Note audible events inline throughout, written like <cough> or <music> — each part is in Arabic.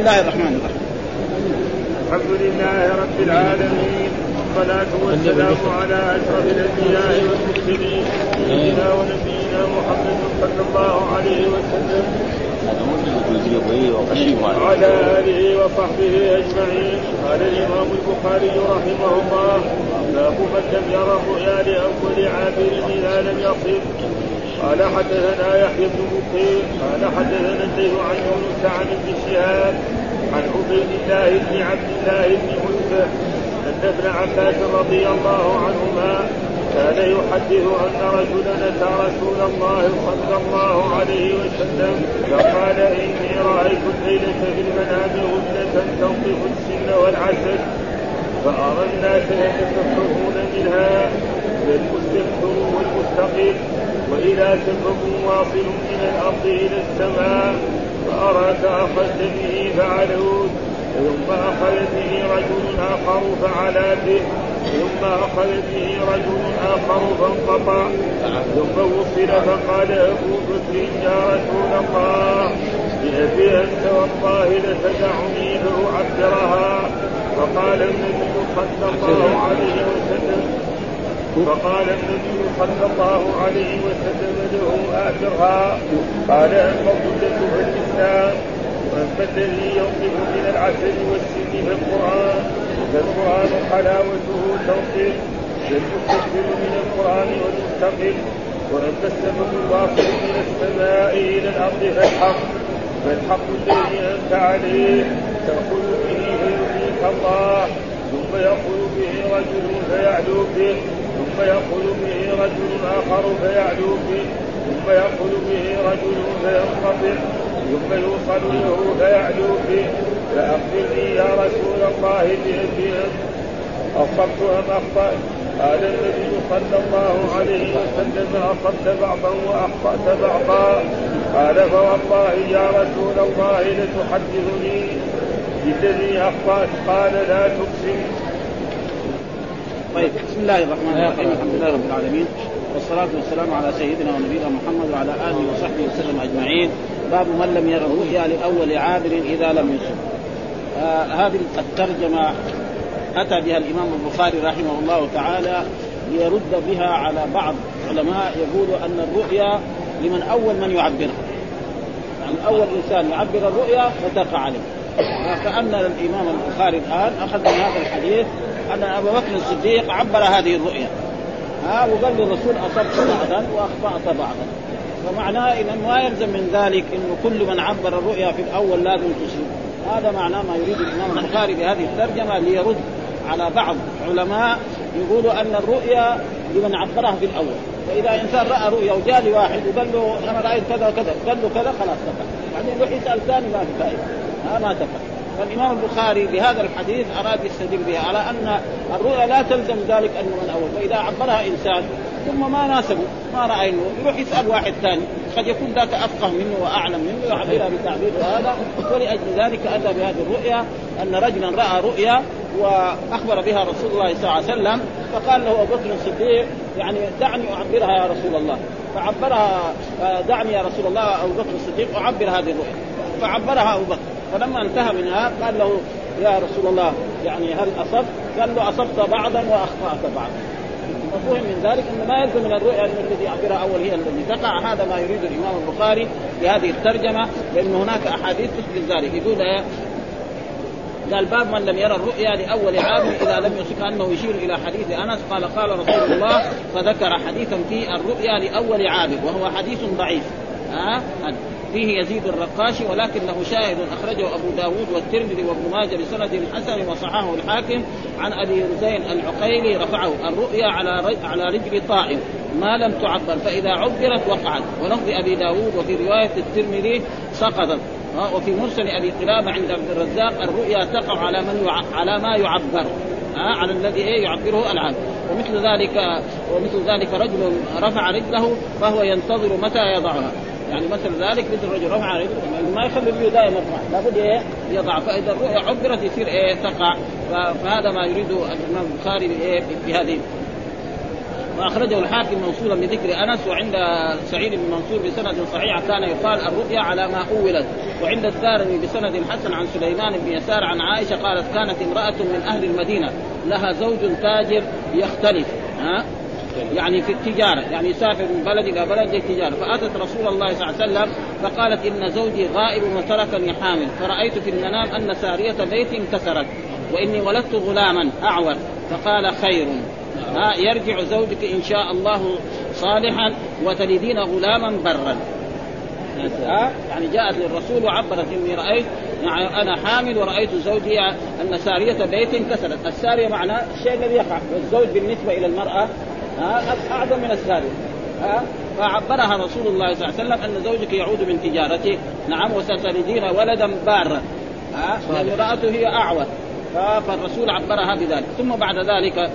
الله الرحمن الرحيم الحمد لله رب العالمين. والصلاة والسلام على أشرف الأنبياء والمرسلين سيدنا ونبينا محمد صلى الله عليه وسلم. وعلى آله وصحبه أجمعين قال الإمام البخاري رحمه الله باب من لم يرى الرؤيا لأول عابر إذا لم يصل قال حدثنا يحيى بن بكير قال حدثنا الليل عن يونس عن ابن شهاب عن عبيد الله بن عبد الله بن مسلم أن ابن عباس رضي الله عنهما كان يحدث أن رجلا اتى رسول الله صلى الله عليه وسلم فقال إني رأيت الليلة في المنام غدة تنطف السن والعسل فأرى الناس يتكفرون منها فالمستكثر والمستقيم. وإذا سبب واصل من الأرض إلى السماء فاراك اخذت به فعلوت ثم اخذ به رجل آخر فعلا به ثم اخذ به رجل آخر فانقطع ثم وصل فقال أبو بكر يا رسول الله بأبي أنت والله لتدعني فأعبرها فقال النبي صلى الله عليه وسلم فقال النبي صلى الله عليه وسلم له آخرها قال أما الظلة فالإسلام وأما الذي ينطق من العسل والسن فالقرآن فالقرآن حلاوته توقف فالمستكبر من القرآن والمستقل وأما السبب الواصل من السماء إلى الأرض فالحق. فالحق الذي أنت عليه تأخذ به فيرضيك الله. ثم يقول به رجل فيعلو به. ثم يقول به رجل آخر فيعلو به ثم يقول به رجل فينقطع ثم يوصل له فيعلو به فأخبرني يا رسول الله بأبي أصبت أم أخطأت؟ قال النبي صلى الله عليه وسلم أصبت بعضا وأخطأت بعضا. قال فوالله يا رسول الله لتحدثني. بالذي أخطأت؟ قال لا تقسم طيب بسم الله الرحمن الرحيم الحمد لله رب العالمين والصلاة والسلام على سيدنا ونبينا محمد وعلى آله وصحبه وسلم أجمعين. باب من لم ير الرؤيا لأول عابر إذا لم يصب. آه هذه الترجمة أتى بها الإمام البخاري رحمه الله تعالى ليرد بها على بعض علماء يقولوا أن الرؤيا لمن أول من يعبرها يعني أول إنسان يعبر الرؤيا فتقع عليه. كأن الإمام البخاري الآن أخذ من هذا الحديث أن أبا بكر الصديق عبر هذه الرؤيا. ها وقال للرسول أصبت بعضا وأخطأت بعضا. فمعناه إذا ما يلزم من ذلك أنه كل من عبر الرؤيا في الأول لازم تصيب هذا معناه ما يريد الإمام البخاري بهذه الترجمة ليرد على بعض علماء يقولوا أن الرؤيا لمن عبرها في الأول. فإذا إنسان رأى رؤيا وجاء لواحد وقال له أنا رأيت كذا وكذا قال له كذا خلاص تفهم بعدين يروح يسأل ثاني ما في فائدة. ها ما تفهم فالإمام البخاري بهذا الحديث أراد يستدل بها على أن الرؤيا لا تلزم ذلك أنه من أول فإذا عبرها إنسان ثم ما ناسبه ما رأى يروح يسأل واحد ثاني قد يكون ذاك أفقه منه وأعلم منه يعبرها بتعبير هذا ولأجل ذلك أتى بهذه الرؤيا أن رجلا رأى رؤيا وأخبر بها رسول الله صلى الله عليه وسلم فقال له أبو بكر الصديق يعني دعني أعبرها يا رسول الله. فعبرها دعني يا رسول الله أبو بكر الصديق أعبر هذه الرؤيا. فعبرها أبو بكر. فلما انتهى منها قال له يا رسول الله يعني هل أصبت؟ قال له أصبت بعضا وأخطأت بعضا. مفهوم من ذلك إنه ما يلزم من الرؤيا أن الذي يعبرها أول هي الذي تقع هذا ما يريد الإمام البخاري بهذه الترجمة لأن هناك أحاديث تثبت ذلك يقول؟ قال باب من لم يرى الرؤيا لأول عام إذا لم يصف أنه يشير إلى حديث أنس قال قال رسول الله فذكر حديثا في الرؤيا لأول عام وهو حديث ضعيف ها أه؟ فيه يزيد الرقاشي ولكن له شاهد أخرجه أبو داود والترمذي وابن ماجه بسند حسن وصححه الحاكم عن أبي رزين العقيلي رفعه الرؤيا على على رجل طائر ما لم تعبر فإذا عبرت وقعت. ولفظ أبي داود وفي رواية الترمذي سقطت. وفي مرسل أبي قلابة عند عبد الرزاق الرؤيا تقع على من. على ما يعبر. على الذي إيه يعبره العام ومثل ذلك ومثل ذلك رجل رفع رجله فهو ينتظر متى يضعها. يعني مثل ذلك مثل رجل رفع ما يخلي الرؤيا دائما مرفوع لابد إيه؟ يضع. فإذا الرؤيا عبرت يصير إيه؟ تقع. فهذا ما يريده الإمام البخاري بإيه؟ بهذه وأخرجه الحاكم موصولا بذكر أنس وعند سعيد بن منصور بسند صحيح كان يقال الرؤيا على ما أولت. وعند الدارمي بسند حسن عن سليمان بن يسار عن عائشة قالت كانت امرأة من أهل المدينة. لها زوج تاجر يختلف. ها؟ يعني في التجارة يعني يسافر من بلد إلى بلد للتجارة. فأتت رسول الله صلى الله عليه وسلم فقالت إن زوجي غائب وتركني حامل فرأيت في المنام أن سارية بيت انكسرت وإني ولدت غلاما أعور. فقال خير. ها يرجع زوجك إن شاء الله صالحا وتلدين غلاما برا. ها يعني جاءت للرسول وعبرت إني رأيت يعني أنا حامل ورأيت زوجي أن سارية بيت انكسرت، السارية معناه الشيء الذي يقع، والزوج بالنسبة إلى المرأة ها اعظم من الساريه ها؟ فعبرها رسول الله صلى الله عليه وسلم أن زوجك يعود من تجارته. نعم وستلدين ولدا بارا. ها؟ لأن امرأته هي أعور. فالرسول عبرها بذلك. ثم بعد ذلك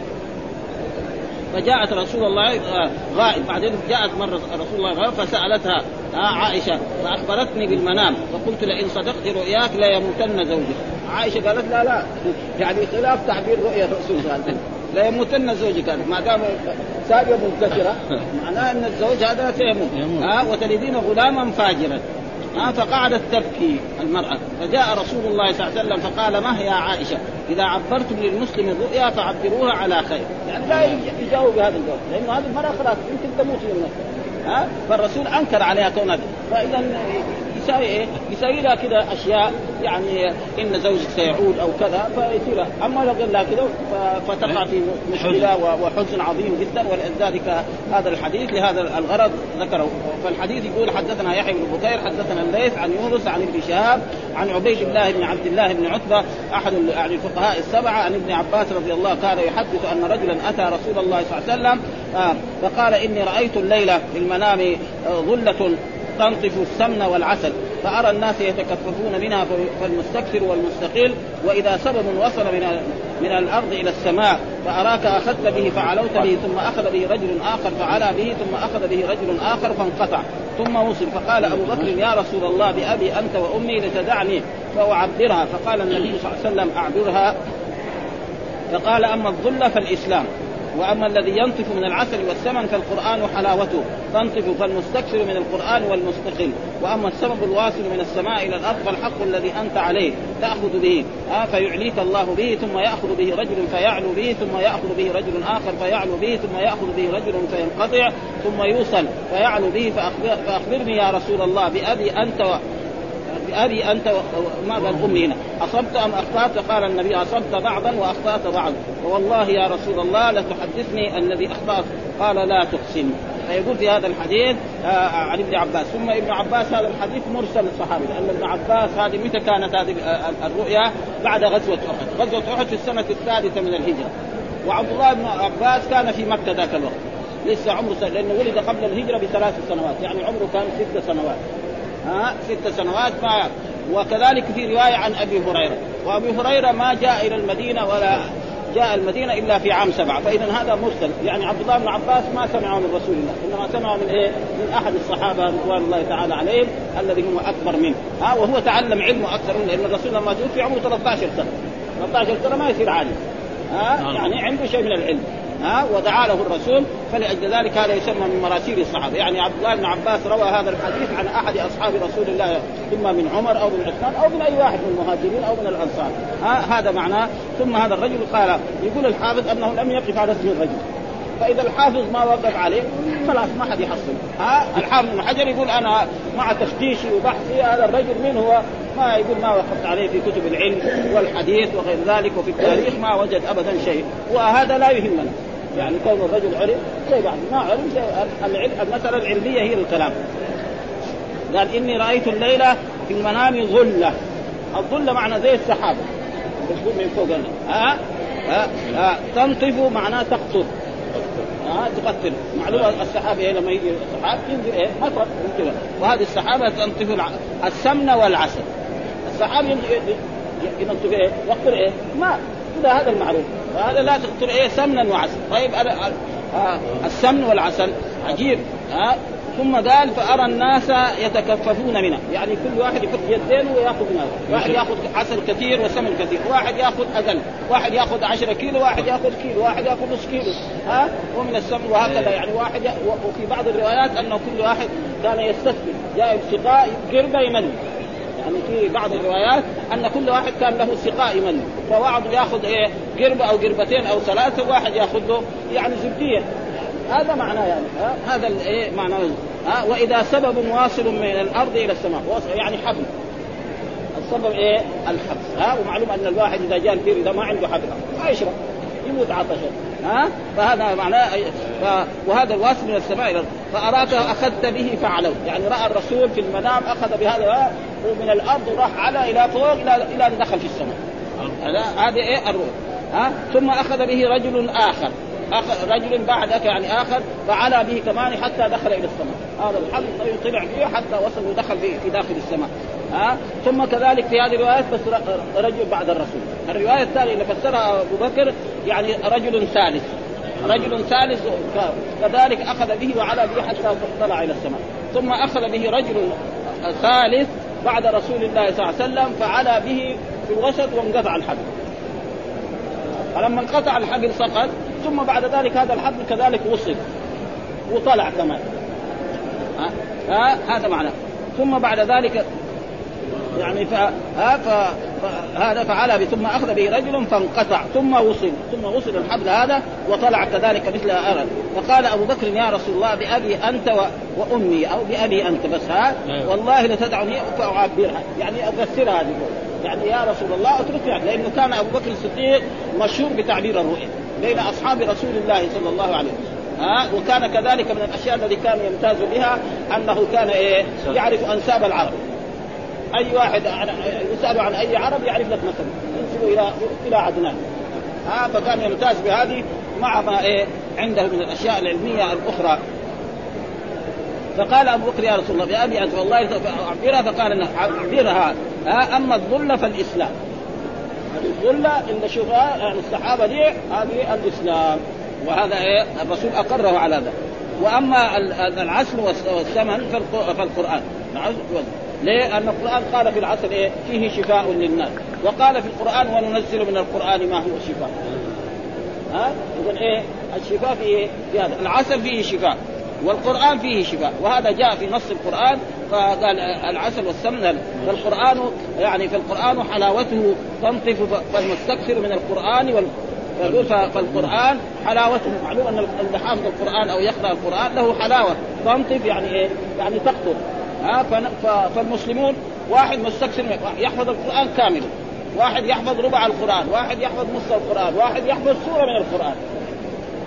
فجاءت رسول الله آه، غائب. بعدين جاءت مرة رسول الله غائب فسألتها عائشة فأخبرتني بالمنام. فقلت لئن صدقت رؤياك ليموتن زوجك. عائشة قالت لا لا. يعني خلاف تعبير رؤيا الرسول صلى الله عليه وسلم. لا يموتن زوجك ما دام سابية منكسرة معناه أن الزوج هذا سيموت. ها آه وتلدين غلاما فاجرا. ها فقعدت تبكي المرأة. فجاء رسول الله صلى الله عليه وسلم فقال ما هي عائشة؟ إذا عبرتم للمسلم الرؤيا فعبروها على خير. يعني لا يجاوب بهذا الجواب لأنه هذه المرأة خلاص يمكن تموت يوم ها فالرسول أنكر عليها كونها. فإذا يساوي إيه؟ يساوي لها كذا أشياء يعني إن زوجك سيعود أو كذا فيصير أما لو قال لها كذا فتقع في مشكلة وحزن عظيم جدا. ولذلك هذا الحديث لهذا الغرض ذكره. فالحديث يقول حدثنا يحيى بن بكير حدثنا الليث عن يونس عن ابن شهاب عن عبيد الله بن عبد الله بن عتبة أحد يعني الفقهاء السبعة عن ابن عباس رضي الله كان يحدث أن رجلا أتى رسول الله صلى الله عليه وسلم آه، فقال إني رأيت الليلة في المنام آه، ظلة تنطف السمن والعسل فأرى الناس يتكففون منها فالمستكثر والمستقل وإذا سبب وصل من من الأرض إلى السماء فأراك أخذت به فعلوت به ثم أخذ به رجل آخر فعلى به ثم أخذ به رجل آخر فانقطع ثم وصل فقال أبو بكر يا رسول الله بأبي أنت وأمي لتدعني فأعبرها فقال النبي صلى الله عليه وسلم أعبرها فقال أما الظل فالإسلام. وأما الذي ينطف من العسل والسمن فالقرآن حلاوته. تنطف فالمستكثر من القرآن والمستقل. وأما السبب الواصل من السماء إلى الأرض فالحق الذي أنت عليه. تأخذ به. آه فيعليك الله به ثم يأخذ به رجل فيعلو به ثم يأخذ به رجل آخر فيعلو به ثم يأخذ به رجل فينقطع ثم يوصل فيعلو به. فأخبر فأخبرني يا رسول الله بأبي أنت بأبي أنت ما قال أمي هنا؟ أصبت أم أخطأت؟ قال النبي أصبت بعضا وأخطأت بعضا. والله يا رسول الله لتحدثني الذي أخطأت. قال لا تحسن. فيقول في هذا الحديث آه عن ابن عباس. ثم ابن عباس هذا الحديث مرسل الصحابي لأن ابن عباس هذه متى كانت هذه الرؤيا؟ بعد غزوة أحد، غزوة أحد في السنة الثالثة من الهجرة. وعبد الله بن عباس كان في مكة ذاك الوقت. لسه عمره سنة لأنه ولد قبل الهجرة بثلاث سنوات. يعني عمره كان ست سنوات. ها ست سنوات ما وكذلك في رواية عن أبي هريرة. وأبي هريرة ما جاء إلى المدينة ولا جاء المدينة إلا في عام سبعة فاذا هذا مرسل يعني عبد الله بن عباس ما سمعه من رسول الله إنما سمعه من إيه؟ من أحد الصحابة رضوان الله تعالى عليهم الذي هو أكبر منه. ها وهو تعلم علمه أكثر منه لأن الرسول لما توفي عمره 13 سنة. 13 سنة ما يصير عالم. ها نعم. يعني عنده شيء من العلم. ها ودعا له الرسول فلأجل ذلك هذا يسمى من مراسيل الصحابة. يعني عبد الله بن عباس روى هذا الحديث عن أحد أصحاب رسول الله إما من عمر أو من عثمان أو من أي واحد من المهاجرين أو من الأنصار. ها هذا معناه. ثم هذا الرجل قال يقول الحافظ أنه لم يقف على اسم الرجل. فإذا الحافظ ما وقف عليه خلاص ما حد يحصل. ها الحافظ ابن حجر يقول أنا مع تفتيشي وبحثي هذا الرجل من هو؟ ما يقول ما وقفت عليه في كتب العلم والحديث وغير ذلك وفي التاريخ ما وجد ابدا شيء. وهذا لا يهمنا. يعني كون الرجل علم شيء بعد ما علم شيء المسألة العلمية هي الكلام. قال إني رأيت الليلة في المنام ظلة. الظلة معنى زي السحاب. بتكون من فوق ها ها, ها. تنطف معناه تقطر ها تقتل معلومة السحاب إيه لما يجي السحاب ينزل إيه؟ مطر. وهذه السحابة تنطف السمن والعسل. السحاب ينطف إيه؟ يقتل إيه؟ ماء كذا هذا المعروف. وهذا لا تقتل إيه؟ سمنا وعسل. طيب آه السمن والعسل. عجيب. ها؟ ثم قال فأرى الناس يتكففون منها يعني كل واحد يحط يدين ويأخذ منها واحد يأخذ عسل كثير وسمن كثير. واحد يأخذ أقل. واحد يأخذ 10 كيلو واحد يأخذ كيلو واحد يأخذ نص كيلو. ها؟ ومن السمن وهكذا. يعني واحد. وفي بعض الروايات أنه كل واحد كان يستثمر. جاء سقاء قربة يمن يعني في بعض الروايات أن كل واحد كان له سقاء يمن فبعض ياخذ إيه قربة أو قربتين أو ثلاثة وواحد ياخذ له يعني زبدية. هذا معناه يعني ها؟ هذا إيه معناه ها؟ وإذا سبب واصل من الأرض إلى السماء يعني حبل. السبب إيه؟ الحبس ها؟ ومعلوم أن الواحد إذا جاء البير إذا ما عنده حبل ما يشرب. يموت عطشا ها؟ فهذا معناه ف... وهذا الواصل من السماء إلى فأراك أخذت به فعلوا. يعني رأى الرسول في المنام أخذ بهذا من الأرض وراح على إلى فوق إلى إلى أن دخل في السماء. هذا إيه؟ الروح. ها؟ ثم أخذ به رجل آخر. رجل بعدك يعني آخر فعلى به كمان حتى دخل إلى السماء. هذا الحبل طلع فيه حتى وصل ودخل في, في داخل السماء. ها؟ ثم كذلك في هذه الروايات بس رجل بعد الرسول. الرواية الثانية اللي فسرها أبو بكر يعني رجل ثالث. رجل ثالث كذلك أخذ به وعلى به حتى طلع إلى السماء. ثم أخذ به رجل ثالث بعد رسول الله صلى الله عليه وسلم فعلى به في الوسط وانقطع الحبل. فلما انقطع الحبل سقط ثم بعد ذلك هذا الحبل كذلك وصل وطلع كمان. ها, ها؟ هذا معناه. ثم بعد ذلك يعني ف... ها؟ ف... هذا فعلى ثم أخذ به رجل فانقطع ثم وصل ثم وصل الحبل هذا وطلع كذلك مثل ارد فقال أبو بكر يا رسول الله بأبي أنت و... وأمي أو بأبي أنت بس ها؟ والله لتدعني فأعبرها يعني افسرها هذه يعني يا رسول الله أتركها لأنه كان أبو بكر الصديق مشهور بتعبير الرؤيا. بين أصحاب رسول الله صلى الله عليه وسلم. ها؟ وكان كذلك من الأشياء التي كان يمتاز بها أنه كان إيه؟ يعرف أنساب العرب. أي واحد يسأل عن أي عرب يعرف لك مثلا. ينسب إلى إلى عدنان. ها؟ فكان يمتاز بهذه مع ما إيه؟ عنده من الأشياء العلمية الأخرى. فقال أبو بكر يا رسول الله بابي أنت والله اعبرها فقال أعبرها. ها؟ أما الظل فالإسلام. الظلة اللي شوفها يعني الصحابة دي هذه الإسلام. وهذا إيه؟ الرسول أقره على ذلك وأما العسل والثمن فالقرآن ليه؟ لأن القرآن قال في العسل إيه؟ فيه شفاء للناس. وقال في القرآن وننزل من القرآن ما هو شفاء. ها؟ إذا إيه؟ الشفاء فيه في هذا العسل فيه شفاء. والقرآن فيه شفاء وهذا جاء في نص القرآن فقال العسل والسمن فالقرآن يعني في القرآن حلاوته تنطف فالمستكثر من القرآن وال يقول فالقرآن حلاوته. معلوم أن اللي حافظ القرآن أو يقرأ القرآن له حلاوة. تنطف يعني إيه؟ يعني تقطر ها؟ فالمسلمون واحد مستكثر يحفظ القرآن كاملا واحد يحفظ ربع القرآن واحد يحفظ نص القرآن واحد يحفظ سورة من القرآن.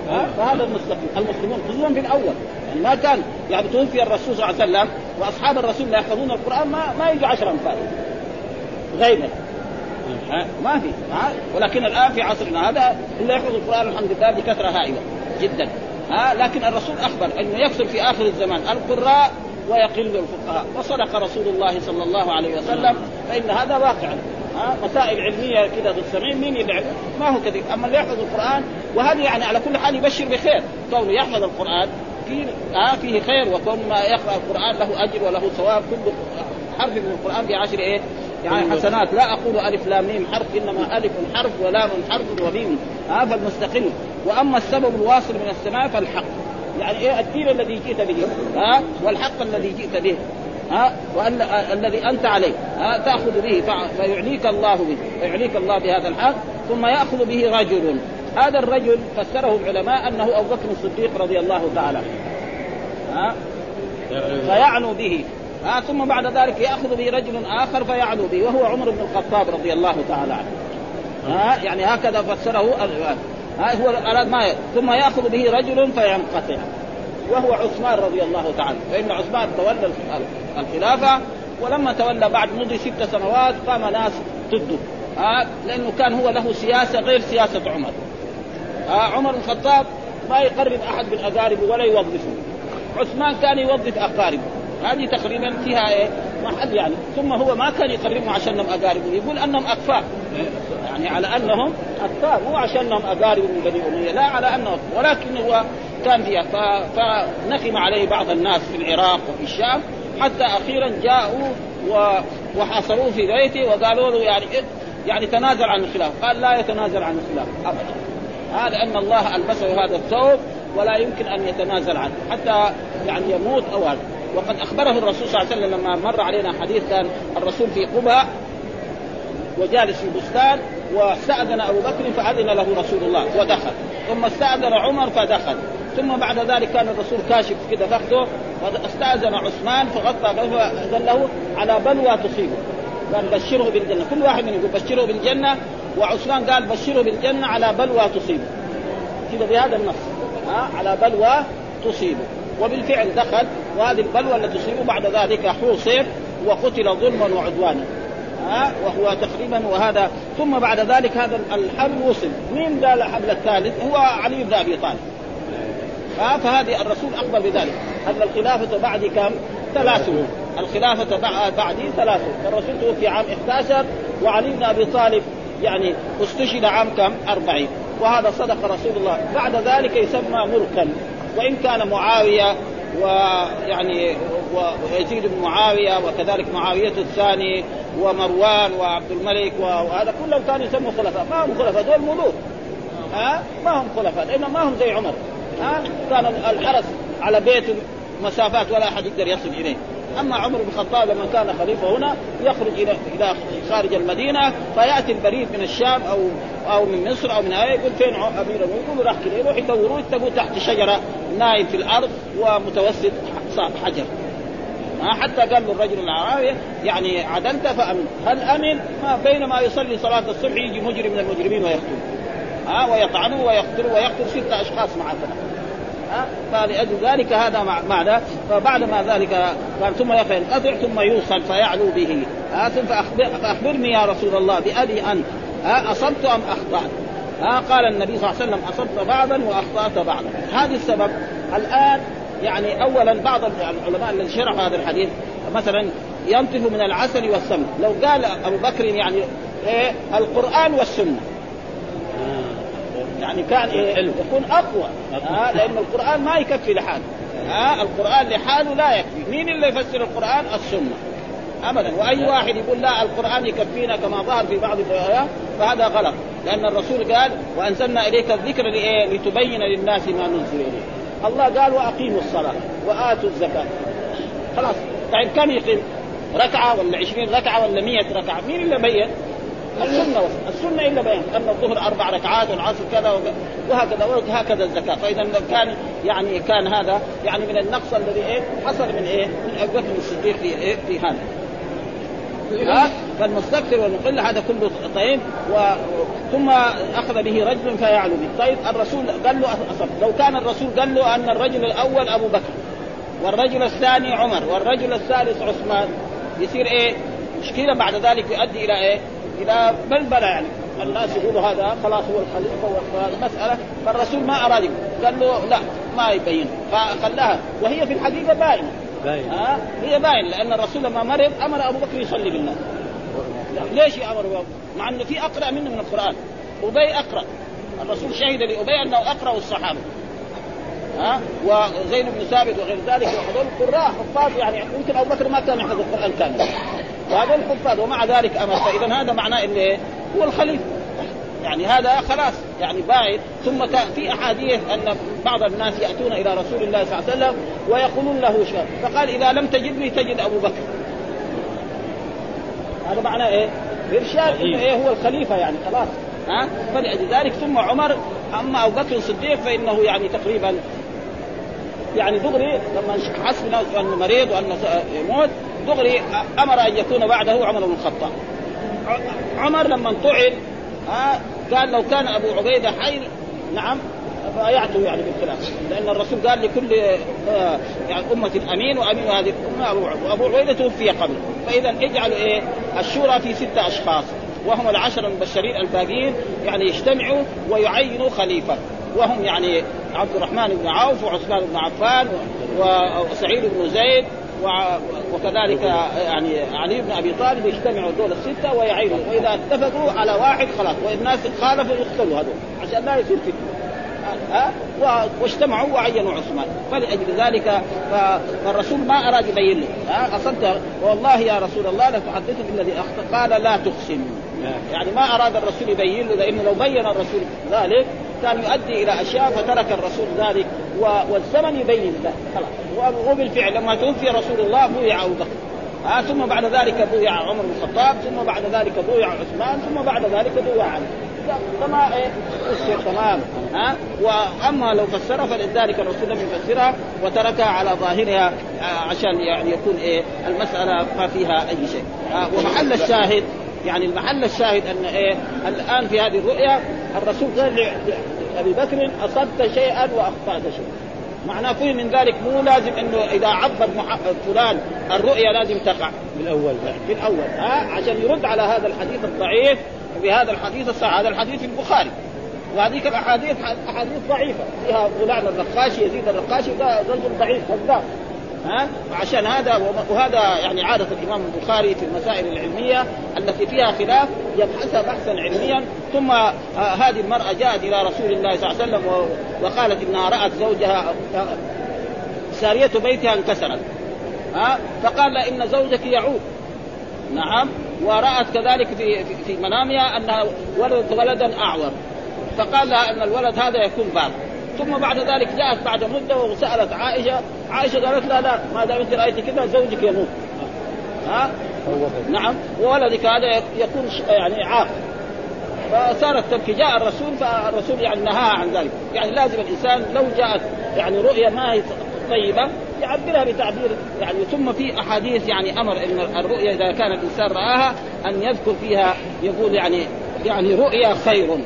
ها فهذا المستقيم المسلمون خصوصا في الأول. يعني ما كان يعني توفي الرسول صلى الله عليه وسلم وأصحاب الرسول لا يحفظون القرآن ما ما يجي 10 أمثال. غيبة. ما في. ولكن الآن في عصرنا هذا اللي يحفظ القرآن الحمد لله بكثرة هائلة جدا. ها؟ لكن الرسول أخبر أنه يكثر في آخر الزمان. القراء ويقل الفقهاء. وصدق رسول الله صلى الله عليه وسلم فإن هذا واقع. مسائل علمية كذا تستمعين مين يلعب ما هو كذب أما اللي يحفظ القرآن وهذه يعني على كل حال يبشر بخير. كونه يحفظ القرآن في آه فيه خير وكون ما يقرأ القرآن له أجر وله ثواب. كل حرف من القرآن بعشر إيه؟ يعني حسنات. لا أقول ألف لام ميم حرف إنما ألف حرف ولام حرف وميم. ها آه فالمستقل وأما السبب الواصل من السماء فالحق. يعني إيه؟ الدين الذي جئت به. ها آه والحق الذي جئت به. ها وأن الذي أنت عليه ها تأخذ به فيعليك الله به فيعليك الله بهذا الحق ثم يأخذ به رجل. هذا الرجل فسره العلماء أنه أبو بكر الصديق رضي الله تعالى ها؟ فيعنو به. ها ثم بعد ذلك يأخذ به رجل آخر فيعنو به وهو عمر بن الخطاب رضي الله تعالى عنه. ها؟ يعني هكذا فسره ها هو أراد ما ثم يأخذ به رجل فينقطع. وهو عثمان رضي الله تعالى. فإن عثمان تولى الخلافة ولما تولى بعد مضي ست سنوات قام ناس ضده. آه لأنه كان هو له سياسة غير سياسة عمر. آه عمر بن الخطاب ما يقرب أحد من أقاربه ولا يوظفه. عثمان كان يوظف أقاربه. هذه تقريبا فيها إيه؟ محل يعني. ثم هو ما كان يقربهم عشانهم أقاربه. يقول أنهم اكفاء يعني على أنهم اكفاء مو عشانهم أقارب من بني أمية. لا على أنهم ولكن هو كان فيها فنخم عليه بعض الناس في العراق وفي الشام حتى أخيرا جاءوا وحاصروه في بيته وقالوا له يعني يعني تنازل عن الخلافه، قال لا يتنازل عن الخلافه ابدا. هذا أن الله ألبسه هذا الثوب ولا يمكن أن يتنازل عنه حتى يعني يموت أو هذا. وقد أخبره الرسول صلى الله عليه وسلم لما مر علينا حديث كان الرسول في قباء وجالس في بستان واستأذن أبو بكر فأذن له رسول الله ودخل. ثم استأذن عمر فدخل. ثم بعد ذلك كان الرسول كاشف كده فخذه واستأذن عثمان فغطى فأذن له على بلوى تصيبه. قال بشره بالجنة. كل واحد منهم يقول بشره بالجنة وعثمان قال بشره بالجنة على بلوى تصيبه. كده بهذا النص. ها؟ على بلوى تصيبه. وبالفعل دخل وهذه البلوى التي تصيبه بعد ذلك حوصر وقتل ظلما وعدوانا. ها؟ وهو تقريبا وهذا. ثم بعد ذلك هذا الحبل وصل. مين قال الحبل الثالث؟ هو علي بن أبي طالب. ها فهذه الرسول اخبر بذلك. أن الخلافة بعد كم؟ ثلاث. الخلافة بعدي ثلاث. الرسول توفي عام 11 وعلي بن أبي طالب يعني استشهد عام كم؟ 40 وهذا صدق رسول الله. بعد ذلك يسمى ملكا. وإن كان معاوية ويعني ويزيد بن معاوية وكذلك معاوية الثاني ومروان وعبد الملك وهذا كلهم كانوا يسموا خلفاء. ما هم خلفاء؟ دول ملوك. ها ما هم خلفاء لانهم ما هم زي عمر. ها كان الحرس على بيته مسافات ولا أحد يقدر يصل إليه. أما عمر بن الخطاب لما كان خليفة هنا يخرج إلى إلى خارج المدينة فيأتي البريد من الشام أو أو من مصر أو من إيه يقول فين أمير يقولوا راح كذا يروح يدوروه يتقوا تحت شجرة نايم في الأرض ومتوسط حجر. ما حتى قال له الرجل الاعرابي يعني عدلت فأمن. هل أمن؟ ما بينما يصلي صلاة الصبح يجي مجرم من المجرمين ويقتله ها ويطعنه ويقتله ويقتل ستة أشخاص معه. فلأجل ذلك هذا معنى فبعد ما ذلك قال ثم ينقطع ثم يوصل فيعلو به. فأخبرني يا رسول الله بأبي أنت. أصبت أم أخطأت؟ ها؟ قال النبي صلى الله عليه وسلم أصبت بعضا وأخطأت بعضا. هذا السبب. الآن يعني اولا بعض العلماء الذين شرحوا هذا الحديث مثلا ينطف من العسل والسمن لو قال أبو بكر يعني إيه؟ القرآن والسنة. يعني كان يكون أقوى. آه لأن القرآن ما يكفي لحاله. آه القرآن لحاله لا يكفي. مين اللي يفسر القرآن؟ السنة. ابدا. وأي واحد يقول لا القرآن يكفينا كما ظهر في بعض الايات فهذا غلط. لأن الرسول قال وأنزلنا إليك الذكر لتبين للناس ما نزل إليه. الله قال وأقيموا الصلاة وآتوا الزكاة. خلاص. طيب كم يقيم؟ ركعة ولا عشرين ركعة ولا مية ركعة؟ مين اللي بين؟ السنة السنة إلا بين أن الظهر أربع ركعات والعصر كذا وهكذا وهكذا الزكاة. فإذا كان يعني كان هذا يعني من النقص الذي إيه؟ حصل من إيه؟ من ابو بكر الصديق في إيه؟ في هذا. ها؟ فالمستكثر والمقل هذا كله طيب. و... ثم أخذ به رجل فيعلو به. طيب الرسول قال له أصب. لو كان الرسول قال له أن الرجل الأول أبو بكر والرجل الثاني عمر والرجل الثالث عثمان يصير إيه؟ مشكلة بعد ذلك يؤدي إلى إيه؟ إلى بلبله يعني. الناس يقولوا هذا خلاص هو الخليفة والمساله فالرسول ما أراد قال له لا ما يبين. فخلاها. وهي في الحقيقة باينة. باين ها؟ هي باين لأن الرسول لما مرض أمر أبو بكر يصلي بالناس. ليش يأمر؟ مع إنه في أقرأ منه من القرآن. أبي أقرأ. الرسول شهد لأبي أنه أقرأ الصحابة. ها؟ وزين بن ثابت وغير ذلك وهذول قراء حفاظ يعني. يمكن أبو بكر ما كان يحفظ القرآن كامل. وهذول حفاظ ومع ذلك أمر. فاذا هذا معناه انه هو الخليفة. يعني هذا خلاص يعني باعد ثم في أحاديث أن بعض الناس يأتون إلى رسول الله صلى الله عليه وسلم ويقولون له شر. فقال إذا لم تجدني تجد أبو بكر. هذا معناه إيه؟ إرشاد إنه إيه؟ هو الخليفة يعني خلاص. ها؟ فلأجل ذلك ثم عمر أما أبو بكر الصديق فإنه يعني تقريبا يعني دغري لما حس انه مريض وانه يموت دغري أمر أن يكون بعده عمر بن الخطاب. عمر لما طعن ها قال لو كان أبو عبيدة حي نعم بايعته يعني بالخلاف لأن الرسول قال لكل آه، يعني أمة امين وأمين هذه الأمة أبو وابو عبيدة توفي قبل. فإذا اجعلوا إيه؟ الشورى في ستة أشخاص. وهم العشر المبشرين الباقيين يعني يجتمعوا ويعينوا خليفة. وهم يعني عبد الرحمن بن عوف وعثمان بن عفان وسعيد بن زيد وكذلك يعني علي بن أبي طالب يجتمعوا دول الستة ويعينوا. وإذا اتفقوا على واحد خلاص والناس خالفوا يقتلوا هذول عشان لا يصير فتنة. ها؟ واجتمعوا وعينوا عثمان. فلأجل ذلك فالرسول ما أراد يبين له ها؟ اصدت والله يا رسول الله لتحدثني بالذي أخطأ. قال لا تقسم يعني ما أراد الرسول يبين له لأنه لو بين الرسول ذلك كان يؤدي إلى أشياء فترك الرسول ذلك والزمن يبين ذلك خلاص. وبالفعل لما توفي رسول الله بويع أبو بكر. ها ثم بعد ذلك بويع عمر بن الخطاب ثم بعد ذلك بويع عثمان ثم بعد ذلك بويع علي. كما إيه؟ تمام. ها وأما لو فسرها فلذلك الرسول لم يفسرها وتركها على ظاهرها آه، عشان يعني يكون إيه؟ المسألة ما فيها أي شيء. آه، ومحل الشاهد يعني المحل الشاهد أن إيه؟ الآن في هذه الرؤيا الرسول قال لأبي بكر أصبت شيئا وأخطأت شيئا. معناه فيه من ذلك مو لازم إنه إذا عبر فلان الرؤيا لازم تقع. من الأول في الأول ها؟ عشان يرد على هذا الحديث الضعيف وبهذا الحديث الصحيح هذا الحديث البخاري. وهذيك الاحاديث أحاديث ضعيفة. فيها فلان الرقاشي يزيد الرقاشي ده رجل ضعيف كذاب. ها؟ عشان هذا وهذا يعني عادة الإمام البخاري في المسائل العلمية التي فيها خلاف يبحثها بحثا علميا ثم هذه المرأة جاءت إلى رسول الله صلى الله عليه وسلم وقالت إنها رأت زوجها سارية بيتها انكسرت ها؟ فقال إن زوجك يعود. نعم. ورأت كذلك في في منامها أنها ولدت ولدا أعور. فقال لها أن الولد هذا يكون بار ثم بعد ذلك جاءت بعد مدة وسألت عائشة عائشة قالت لا لا ما دام انت رايتي كذا زوجك يموت. ها؟ نعم. وولدك هذا يكون يعني عاق. فصارت تبكي. جاء الرسول فالرسول يعني نهاها عن ذلك. يعني لازم الإنسان لو جاءت يعني رؤيا ما هي طيبة يعبرها بتعبير يعني. ثم في أحاديث يعني أمر إن الرؤيا إذا كان الإنسان رآها أن يذكر فيها يقول يعني يعني رؤيا خير.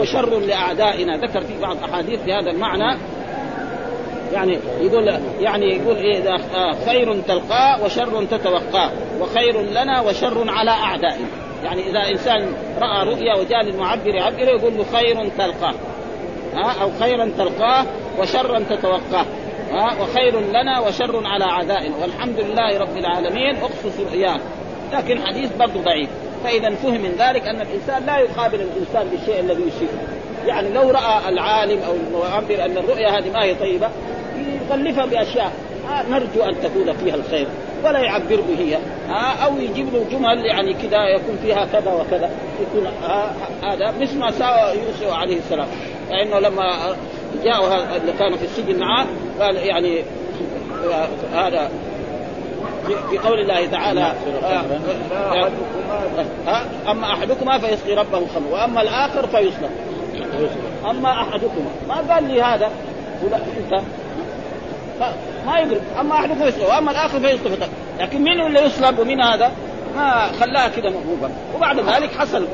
وشر لأعدائنا. ذكر في بعض أحاديث بهذا المعنى. يعني يقول يعني يقول إيه إذا خير تلقاه وشر تتوقاه وخير لنا وشر على أعدائنا. يعني إذا إنسان رأى رؤيا وجاء للمعبر يعبر يقول له خير تلقاه ها أو خيرا تلقاه وشرا تتوقاه ها وخير لنا وشر على أعدائنا. والحمد لله رب العالمين. أقصص رؤياه لكن حديث برضه ضعيف. فإذا فهم من ذلك أن الإنسان لا يقابل الإنسان بالشيء الذي يشركه يعني لو رأى العالم أو المعبر أن الرؤيا هذه ما هي طيبة يغلفها بأشياء. نرجو أن تكون فيها الخير ولا يعبر به. هي أو يجيب له جمل يعني كذا يكون فيها كذا وكذا. يكون هذا مثل ما ساوى يوسف عليه السلام. لأنه لما جاءوا اللي كانوا في السجن معه قال يعني هذا في قول الله تعالى آه، آه، أما أحدكما فيسقي ربه خمر وأما الآخر فيصلب أما أحدكما. ما قال لي هذا؟ أنت؟ ما يدرك أما أحدكم يسلب وأما الآخر فيصلب لكن مين اللي يصلب ومين هذا؟ ما خلاها كده مغلوبه وبعد ذلك حصل.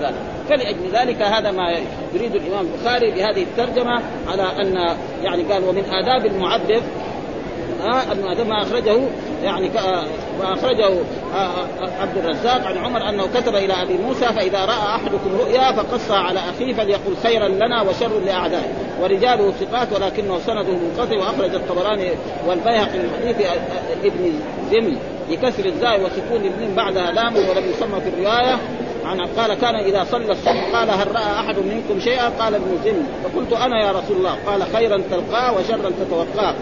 ذلك؟ فلأجل ذلك هذا ما يريد الإمام البخاري بهذه الترجمة على أن يعني قال ومن آداب المعبر آه ما أخرجه يعني ما أخرجه آه، آه، عبد الرزاق عن عمر أنه كتب إلى أبي موسى فإذا رأى أحدكم رؤيا فقصها على أخيه فليقل خيرا لنا وشر لأعدائه. ورجاله ثقات ولكنه سنده منقطع وأخرج الطبراني والبيهقي من حديث ابن زمل بكسر الزاي وسكون الميم بعدها لام ولم يسمى في الرواية. عن قال كان إذا صلى الصبح قال هل رأى أحد منكم شيئا؟ قال ابن زن فقلت أنا يا رسول الله. قال خيرا تلقاه وشرا تتوقاه.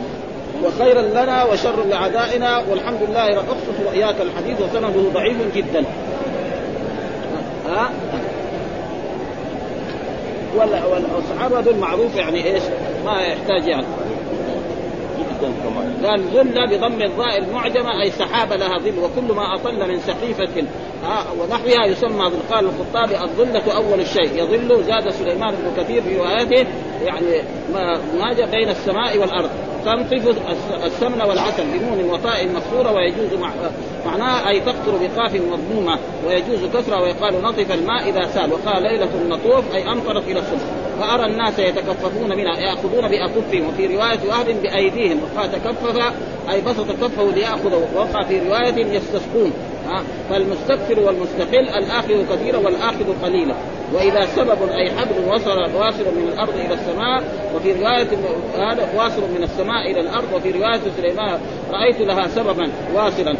وخيرا لنا وشر لأعدائنا والحمد لله اقصص رؤياك الحديث وسنده ضعيف جدا. ها؟ والصحابه دول معروف يعني إيش؟ ما يحتاج يعني. قال ظل بضم الظاء المعجمة أي سحابة لها ظل وكل ما أطل من سقيفة آه ونحوها يسمى ظل قال الخطابي الظلة أول الشيء يظل زاد سليمان بن كثير في روايته يعني ما جاء بين السماء والأرض. تنطف السمن والعسل بنون وطاء مكسورة ويجوز مع معناها أي تقطر بقاف مضمومة ويجوز كسرة ويقال نطف الماء إذا سال. وقال ليلة النطوف أي أمطرت إلى الصبح. فأرى الناس يتكففون منها يأخذون بأكفهم. وفي رواية أهل بأيديهم. وقال تكفف أي بسط كفه ليأخذ وقع في رواية يستسقون. فالمستكثر والمستقل الآخذ كثيرا والآخذ قليلا. وإذا سبب أي حبل وصل واصل من الأرض إلى السماء. وفي رواية هذا واصل من السماء إلى الأرض. وفي رواية سليمان رأيت لها سببا واصلا.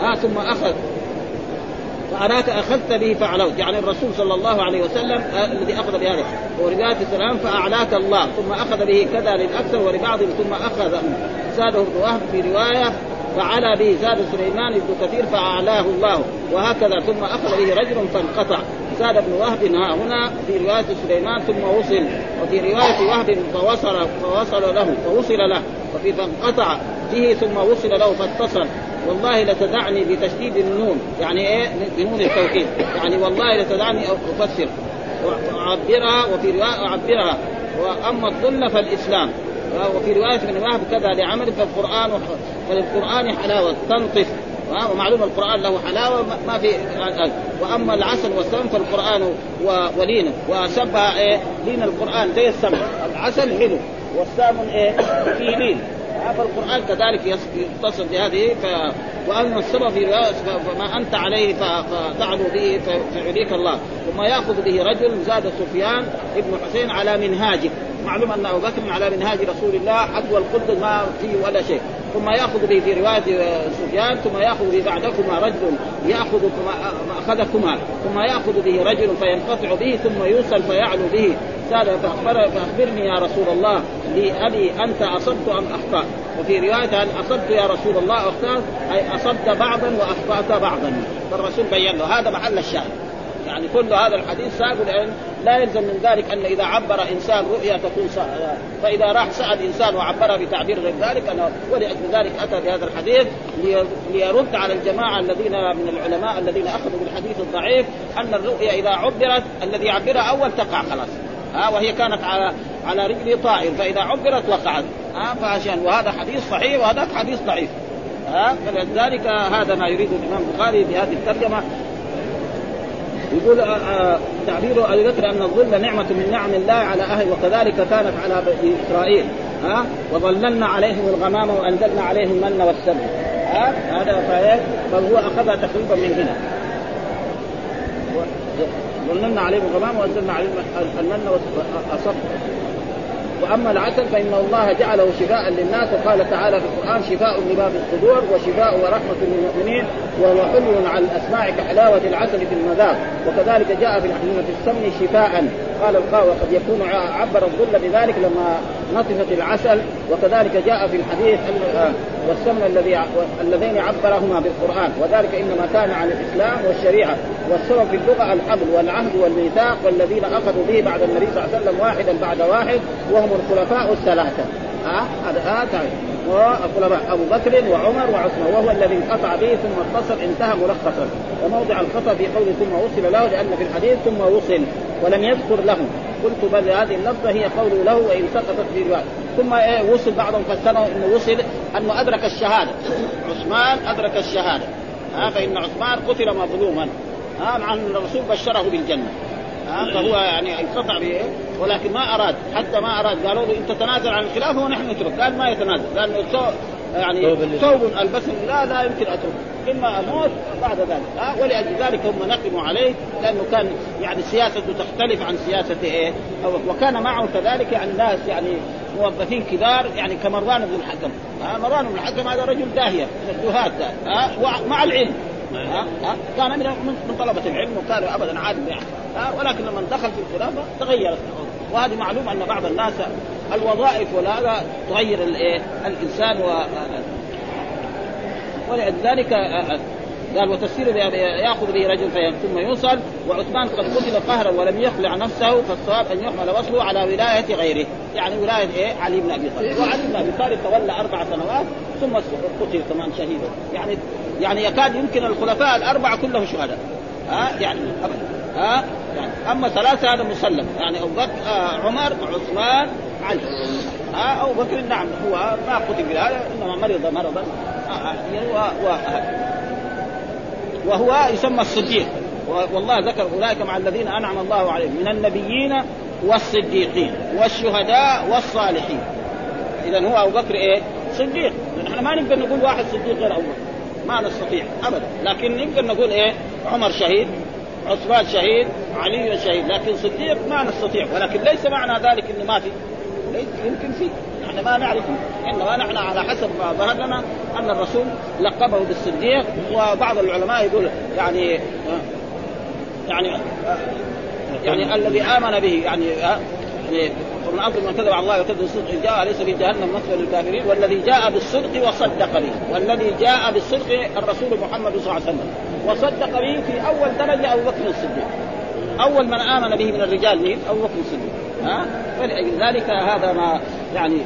ها ثم أخذ. فأراك أخذت به فعلوت يعني الرسول صلى الله عليه وسلم آه الذي أخذ بهذا. ورواية السلام فأعلاك الله. ثم أخذ به كذا للأكثر ولبعض ثم أخذ. زاده ابن وهب في رواية فعلى به زاد سليمان بن كثير فأعلاه الله. وهكذا. ثم أخذ به رجل فانقطع. زاد ابن وهب ها هنا في رواية سليمان ثم وصل. وفي رواية وهب فوصل فوصل له فوصل له. وفي فانقطع به ثم وصل له فاتصل. والله لتدعني بتشديد النون. يعني إيه؟ بنون التوكيد يعني والله لتدعني أفسر. وأعبرها وفي روايه أعبرها. وأما الظل فالإسلام. وفي رواية ابن وهب كذا لعمل فالقرآن فللقران حلاوة. تنطف. ومعلوم القرآن له حلاوة ما في وأما العسل والسمن فالقرآن ولينة. وسبها إيه؟ لين القرآن زي السمن العسل حلو. والسمن إيه؟ فيه لين. فالقرآن كذلك يتصل بهذه ف... واما السبب فما أنت عليه فتعلو به فيعليك الله. ثم يأخذ به رجل زاد سفيان ابن حسين على منهاجه. معلوم ان ابو بكر على منهاج رسول الله حذو القدس ما فيه ولا شيء. ثم يأخذ به في رواية سفيان ثم يأخذ به بعدكما رجل يأخذ أخذكما. ثم يأخذ به رجل فينقطع به ثم يوصل فيعلو به. قال فأخبر فأخبرني يا رسول الله لأبي أنت أصبت أم أخطأت؟ وفي رواية هل أصبت يا رسول الله أخطأت؟ أي أصبت بعضا وأخطأت بعضا. فالرسول بين له هذا محل الشاهد. يعني كل هذا الحديث ساق لأن لا يلزم من ذلك أن إذا عبر إنسان رؤيا تكون فإذا راح سأل إنسان وعبرها بتعبير غير ذلك أنا ولأجل ذلك أتى بهذا الحديث ليرد على الجماعة الذين من العلماء الذين أخذوا بالحديث الضعيف أن الرؤيا إذا عبرت الذي يعبرها أول تقع خلاص. ها وهي كانت على على رجل طائر فإذا عبرت وقعت. ها فعشان وهذا حديث صحيح وهذاك حديث ضعيف. ها فلذلك هذا ما يريد الإمام البخاري بهذه الترجمة. يقول آه، آه، تعبير أبي بكر أن الظل نعمة من نعم الله على أهل وكذلك كانت على بني إسرائيل ها؟ وظللنا عليهم الغمام وأنزلنا عليهم المن والسلم ها؟ هذا فهو أخذها تقريبا من هنا. ظللنا عليهم الغمام وأنزلنا عليهم المن والصبر وأما العسل فإن الله جعله شفاء للناس وقال تعالى في القرآن شفاء لما في الصدور وشفاء ورحمة للمؤمنين. وهو حلو على الأسماع كحلاوة العسل في المذاق. وكذلك جاء في الحديث في السمن شفاء. قال القاوي وقد يكون عبر الظل بذلك لما نطفت العسل. وكذلك جاء في الحديث والسمن الذي اللذين عبرهما بالقرآن. وذلك إنما كان عن الإسلام والشريعة. والسبب في اللغة الحبل والعهد والميثاق والذين أخذوا به بعد النبي صلى الله عليه وسلم واحدا بعد واحد وهم الخلفاء الثلاثة. ها هذا ها تعرف والخلفاء أبو بكر وعمر وعثمان وهو الذي انقطع به ثم اتصل انتهى ملخصا. وموضع الخطأ في قوله ثم وصل له لأن في الحديث ثم وصل ولم يذكر له. قلت بل هذه اللفظة هي قوله له وإن سقطت في روايه ثم إيه وصل بعضهم فسروا إنه وصل أنه أدرك الشهادة. عثمان أدرك الشهادة. ها فإن عثمان قتل مظلوما. ها مع أن الرسول بشره بالجنة. ها فهو يعني انقطع به ولكن ما أراد حتى ما أراد. قالوا له انت تنازل عن الخلافه ونحن نترك. قال ما يتنازل. قال يعني ثوب البسه لا لا يمكن اتركه إما أموت بعد ذلك. ها ولأجل ذلك هم نقموا عليه لأنه كان يعني سياسته تختلف عن سياسه إيه وكان معه كذلك يعني ناس يعني موظفين كبار يعني كمروان بن الحكم. ها مروان بن الحكم هذا رجل داهية من الدهاة ها ومع العلم. كان من من طلبة العلم وكان ابدا عالم يعني. ولكن لما دخل في الخلافة تغيرت وهذه معلوم أن بعض الناس الوظائف ولا تغير الايه الإنسان و ولذلك قال وتفسير يأخذ به رجل ثم يوصل. وعثمان قد قتل قهرا ولم يخلع نفسه فالصواب أن يحمل وصله على ولاية غيره. يعني ولاية إيه؟ علي بن أبي طالب. وعلي بن أبي طالب تولى أربع سنوات ثم قتل كمان شهيدا يعني يعني يكاد يمكن الخلفاء الأربعة كلهم شهداء. ها؟ يعني ها؟ يعني أما ثلاثة هذا مسلم. يعني أبو بكر آه عمر عثمان علي. ها؟ أبو بكر نعم هو ما قتل بهذا إنما مرض مرضا آه يعني و... و... وهو يسمى الصديق. والله ذكر أولئك مع الذين أنعم الله عليهم من النبيين والصديقين والشهداء والصالحين. اذا هو أبو بكر إيه؟ صديق. نحن ما نقدر نقول واحد صديق غير أبو بكر. ما نستطيع ابدا. لكن نقدر نقول إيه؟ عمر شهيد عثمان شهيد علي شهيد لكن صديق ما نستطيع ولكن ليس معنى ذلك إنه ما في. يمكن في. إحنا ما نعرف. إنما نحن على حسب ما ظهر لنا أن الرسول لقبه بالصديق وبعض العلماء يقول يعني يعني يعني الذي آمن به يعني يعني ومن افضل من كذب على الله وكذب الصدق جاء ليس في جهنم مثل للكافرين. والذي جاء بالصدق وصدق به. والذي جاء بالصدق الرسول محمد صلى الله عليه وسلم. وصدق به في أول درجة أبو بكر الصديق. أول من آمن به من الرجال مين؟ أبو بكر الصديق. ها؟ فلذلك هذا ما يعني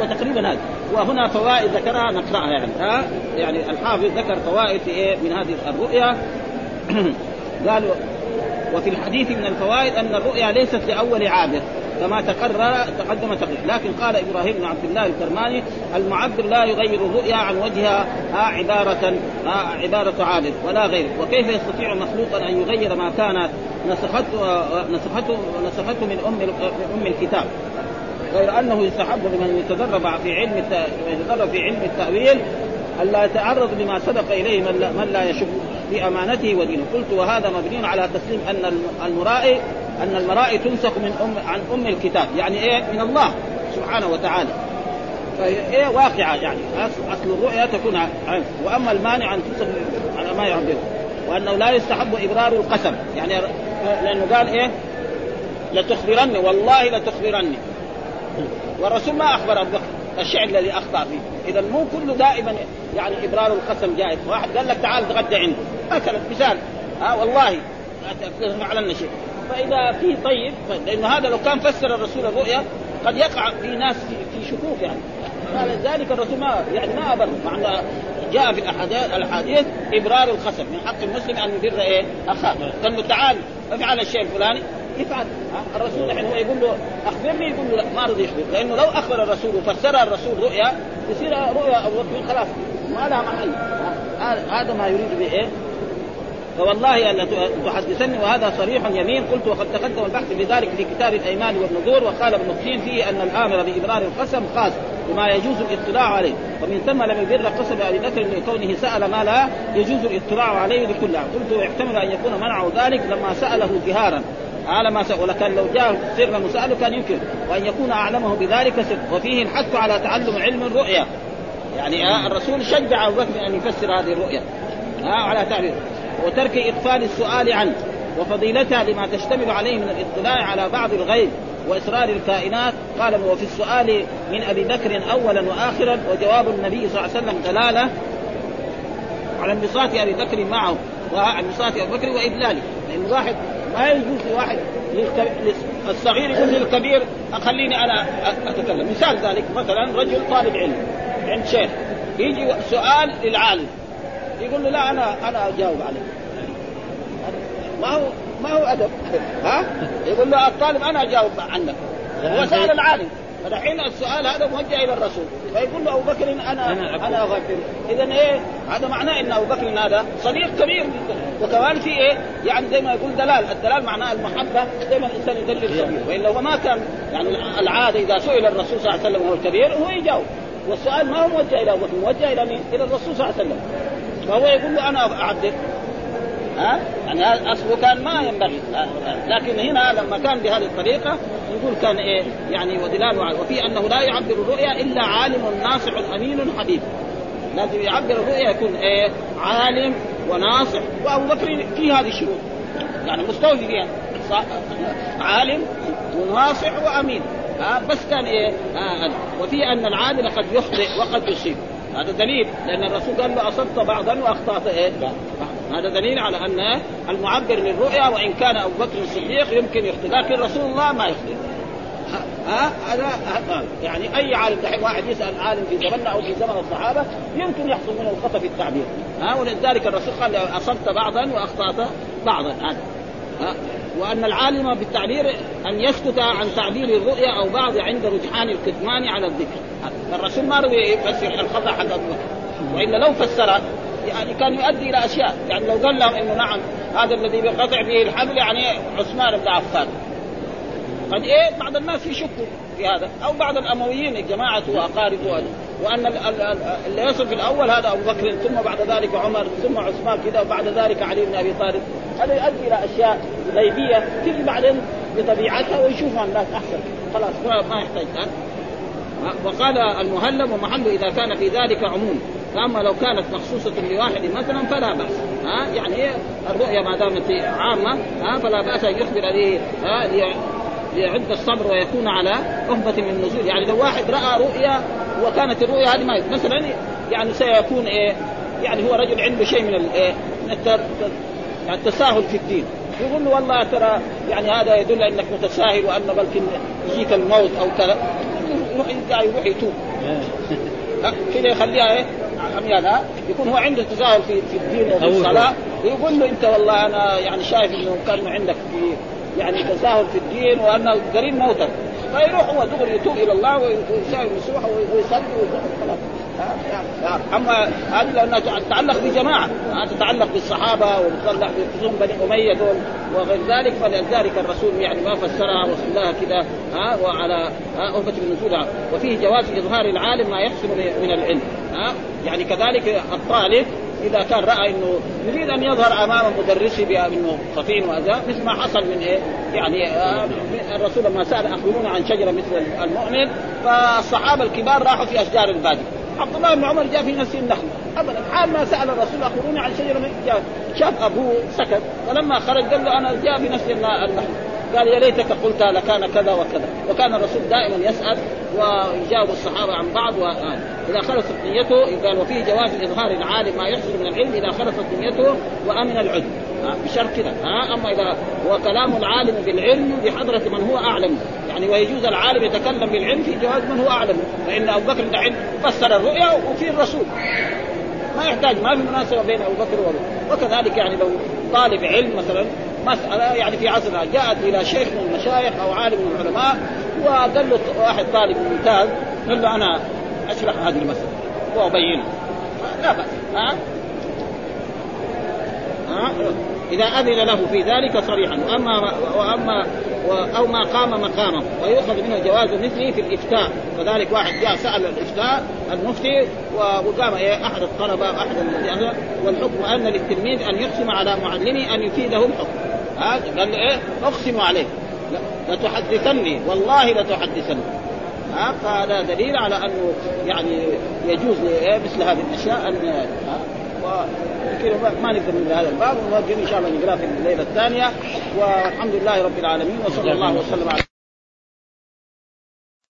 وتقريبا هذا. وهنا فوائد ذكرها نقرأها يعني. ها؟ يعني الحافظ ذكر فوائد في إيه؟ من هذه الرؤيا. <clears throat> قالوا وفي الحديث من الفوائد أن الرؤيا ليست لأول عابر كما تقرر تقدم تقرير لكن قال إبراهيم بن عبد الله الكرماني المعبر لا يغير الرؤيا عن وجهها عباره عبارة عابر ولا غير. وكيف يستطيع مخلوقا أن يغير ما كان نسخته نسخته نسخته من أم أم الكتاب؟ غير أنه يستحب لمن يتدرب في علم يتدرب في علم التأويل الا يتعرض لما سبق إليه من, من لا يشك في امانته ودينه. قلت وهذا مبني على تسليم أن المرائي أن المرائي تنسخ من ام عن أم الكتاب. يعني إيه؟ من الله سبحانه وتعالى. فهي إيه؟ واقعة يعني. أصل الرؤيا تكون عنه وأما المانع أن تنسخ على ما يعبر وأنه لا يستحب إبرار القسم. يعني لأنه قال إيه؟ لتخبرني. والله لتخبرني. والرسول ما أخبر أبو بكر. الشعر الذي أخطأ فيه. اذا مو كله دائما يعني إبرار القسم جائز. واحد قال لك تعال تغدى عنده. مثلا مثال. ها والله. فعلنا شيء فإذا في طيب لأنه هذا لو كان فسر الرسول الرؤيا قد يقع في ناس في, في شكوك يعني. فلذلك الرسول ما يعني ما ابر مع جاء في الاحاديث إبرار القسم من حق المسلم أن يبر إيه؟ أخاه. قال تعال افعل الشيء الفلاني يفعل. الرسول الحين هو يقول له أخبرني يقول له لا ما رضي يخبر. لأنه لو أخبر الرسول وفسرها الرسول رؤيا يصير رؤيا أبو بكر خلاص ما لها محل هذا ما يريد به إيه؟ فوالله أن تحدثني وهذا صريح يمين. قلت وقد تقدم البحث بذلك في كتاب الأيمان والنذور وقال ابن الطين فيه أن الآمر بإبرار القسم خاص بما يجوز الاطلاع عليه. ومن ثم لم يبر قسم أبي بكر لكونه سأل ما لا يجوز الاطلاع عليه لكل قلت ويحتمل أن يكون منعه ذلك لما سأله جهارا. على ما سأل ولكن لو جاء سرا وسأله كان يمكن وأن يكون أعلمه بذلك سر وفيه الحث على تعلم علم الرؤيا. يعني آه الرسول شجع أبو بكر أن يفسر هذه الرؤيا. آه على تعبير. وترك إغفال السؤال عنه وفضيلتها لما تشتمل عليه من الاطلاع على بعض الغيب واسرار الكائنات. قال وفي السؤال من أبي بكر اولا واخرا وجواب النبي صلى الله عليه وسلم دلالة على انبساط أبي بكر معه وانبساط أبي بكر واذلاله لأن واحد ما يجوز لواحد الصغير يقول للكبير خليني أنا أتكلم. مثال ذلك مثلا رجل طالب علم عند شيخ يجي سؤال للعالم. يقول له لا أنا أنا أجاوب عليه ما هو ما هو أدب. ها؟ يقول له الطالب أنا أجاوب عنك. هو سأل العالم. فدحين السؤال هذا موجه إلى الرسول. فيقول له أبو بكر أنا أنا, أنا أغفر. اذا إيه؟ هذا معناه إن أبو بكر هذا صديق كبير. جدا وكمان في إيه؟ يعني زي ما يقول دلال. الدلال معناه المحبة. دائما الإنسان يدلل الصغير وإلا هو ما كان يعني العادة إذا سئل الرسول صلى الله عليه وسلم وهو الكبير هو يجاوب. والسؤال ما هو موجه إلى أبو بكر موجه إلى مين؟ إلى الرسول صلى الله عليه وسلم. فهو يقول له أنا أعدل. ها؟ يعني أصله كان ما ينبغي. لكن هنا لما كان بهذه الطريقة يقول كان إيه؟ يعني ودلال وفي أنه لا يعبر الرؤيا إلا عالم ناصح أمين حبيب لازم يعبر الرؤيا يكون إيه؟ عالم وناصح. وأبو بكر في هذه الشروط. يعني مستوفي فيها. عالم وناصح وأمين. بس كان إيه؟ آه وفي أن العادل قد يخطئ وقد يصيب. هذا دليل لأن الرسول قال له أصبت بعضا وأخطأت إيه؟ هذا دليل على أن المعبر للرؤيا وإن كان أبو بكر الصديق يمكن يخطئ لكن رسول الله ما يخطئ. ها؟ هذا يعني أي عالم دحين واحد يسأل عالم في زمننا أو في زمن الصحابة يمكن يحصل منه الخطأ في التعبير. ها؟ ولذلك الرسول قال أصبت بعضا وأخطأت بعضا. هذا. ها؟ وأن العالم بالتعبير أن يسكت عن تعبير الرؤيا أو بعض عند رجحان الكتمان على الذكر. الرسول ما رضي يفسر الخطا حق ابو بكر وإلا لو فسر يعني كان يؤدي إلى أشياء. يعني لو قال لهم إنه نعم هذا الذي بينقطع به الحبل يعني عثمان بن عفان. قد إيه؟ بعض الناس يشكوا في هذا. أو بعض الأمويين جماعته وأقاربه. وأن اللي يصل في الأول هذا أبو بكر ثم بعد ذلك عمر ثم عثمان كذا وبعد ذلك علي بن أبي طالب. هذا يؤدي إلى أشياء غيبية تيجي بعدين بطبيعتها ويشوفها الناس أحسن. خلاص. ما يحتاج وقال المهلب ومحله إذا كان في ذلك عموم. فاما لو كانت مخصوصة لواحد مثلا فلا بأس. ها؟ يعني الرؤيا ما دامت عامة ها؟ فلا بأس أن يخبر به ها ليعد الصبر ويكون على رهبة من النزول يعني لو واحد رأى رؤيا وكانت الرؤيا هذه ما مثلا يعني سيكون إيه؟ يعني هو رجل عنده شيء من الايه من يعني التساهل في الدين. يقول له والله ترى يعني هذا يدل إنك متساهل وأن بلكن يجيك الموت أو كذا. يروح يروح يتوب. <laughs> كذا يخليها إيه؟ عميان ها يكون هو عنده تساهل في في الدين وفي الصلاة. ويقول له أنت والله أنا يعني شايف إنه كان عندك في يعني تساهل في الدين وانه قريب موتك فيروح هو دغري يتوب إلى الله ويساوي المسوح ويصلي خلاص أما هذه لأنها تتعلق بجماعة. تتعلق بالصحابة وتتعلق بخصوم بني أمية دول وغير ذلك. فلذلك الرسول يعني ما فسرها وصلاها كذا ها وعلى أهبة النزول وفيه جواز إظهار العالم ما يحصل من العلم. ها يعني كذلك الطالب إذا كان رأى إنه يريد أن يظهر أمام مدرسه بانه خفي وأذى مثل ما حصل من إيه؟ يعني آه الرسول لما سأل اخبرونا عن شجرة مثل المؤمن فالصحابة الكبار راحوا في أشجار البادية عبد الله بن عمر جاء في نفس النخل. ابدا. حال ما سأل الرسول أخبروني عن شجرة جاء شاف أبوه سكت. فلما خرج قال له أنا جاء في نفس النخل. قال يا ليتك قلت لكان كذا وكذا. وكان الرسول دائما يسأل ويجاوب الصحابة عن بعض. واذا خلصت نيته قال وفيه جواز إظهار العالم ما يحصل من العلم إذا خلصت نيته وأمن العلم. بشرط كذا ها أما إذا هو كلام العالم بالعلم بحضره من هو أعلم. يعني ويجوز العالم يتكلم بالعلم في جواز من هو أعلم. فإن أبو بكر دحين فسر الرؤيا وفي الرسول. ما يحتاج ما في مناسبة بين أبو بكر وأبو وكذلك يعني لو طالب علم مثلا مسألة يعني في عصرنا جاءت إلى شيخ من المشايخ أو عالم من العلماء وقال له واحد طالب ممتاز قال له أنا أشرح هذه المسألة. وأبينه لا بأس. ها؟ ها؟ إذا أذن له في ذلك صريحا. وأما وأما أو ما قام مقامه. ويؤخذ منه جواز مثله في الإفتاء. كذلك واحد جاء سأل الإفتاء المفتي وقام إيه أحد الطلبة أحد والحكم أن للتلميذ أن يقسم على معلمه أن يفيده الحكم. قال له إيه؟ أقسم عليك لتحدثني. والله لتحدثني. ها؟ فهذا دليل على أنه يعني يجوز مثل هذه الأشياء ان ما نقدر من هذا الباب ونوجه إن شاء الله نقرأ في الليلة الثانية. والحمد لله رب العالمين وصلى الله وسلم على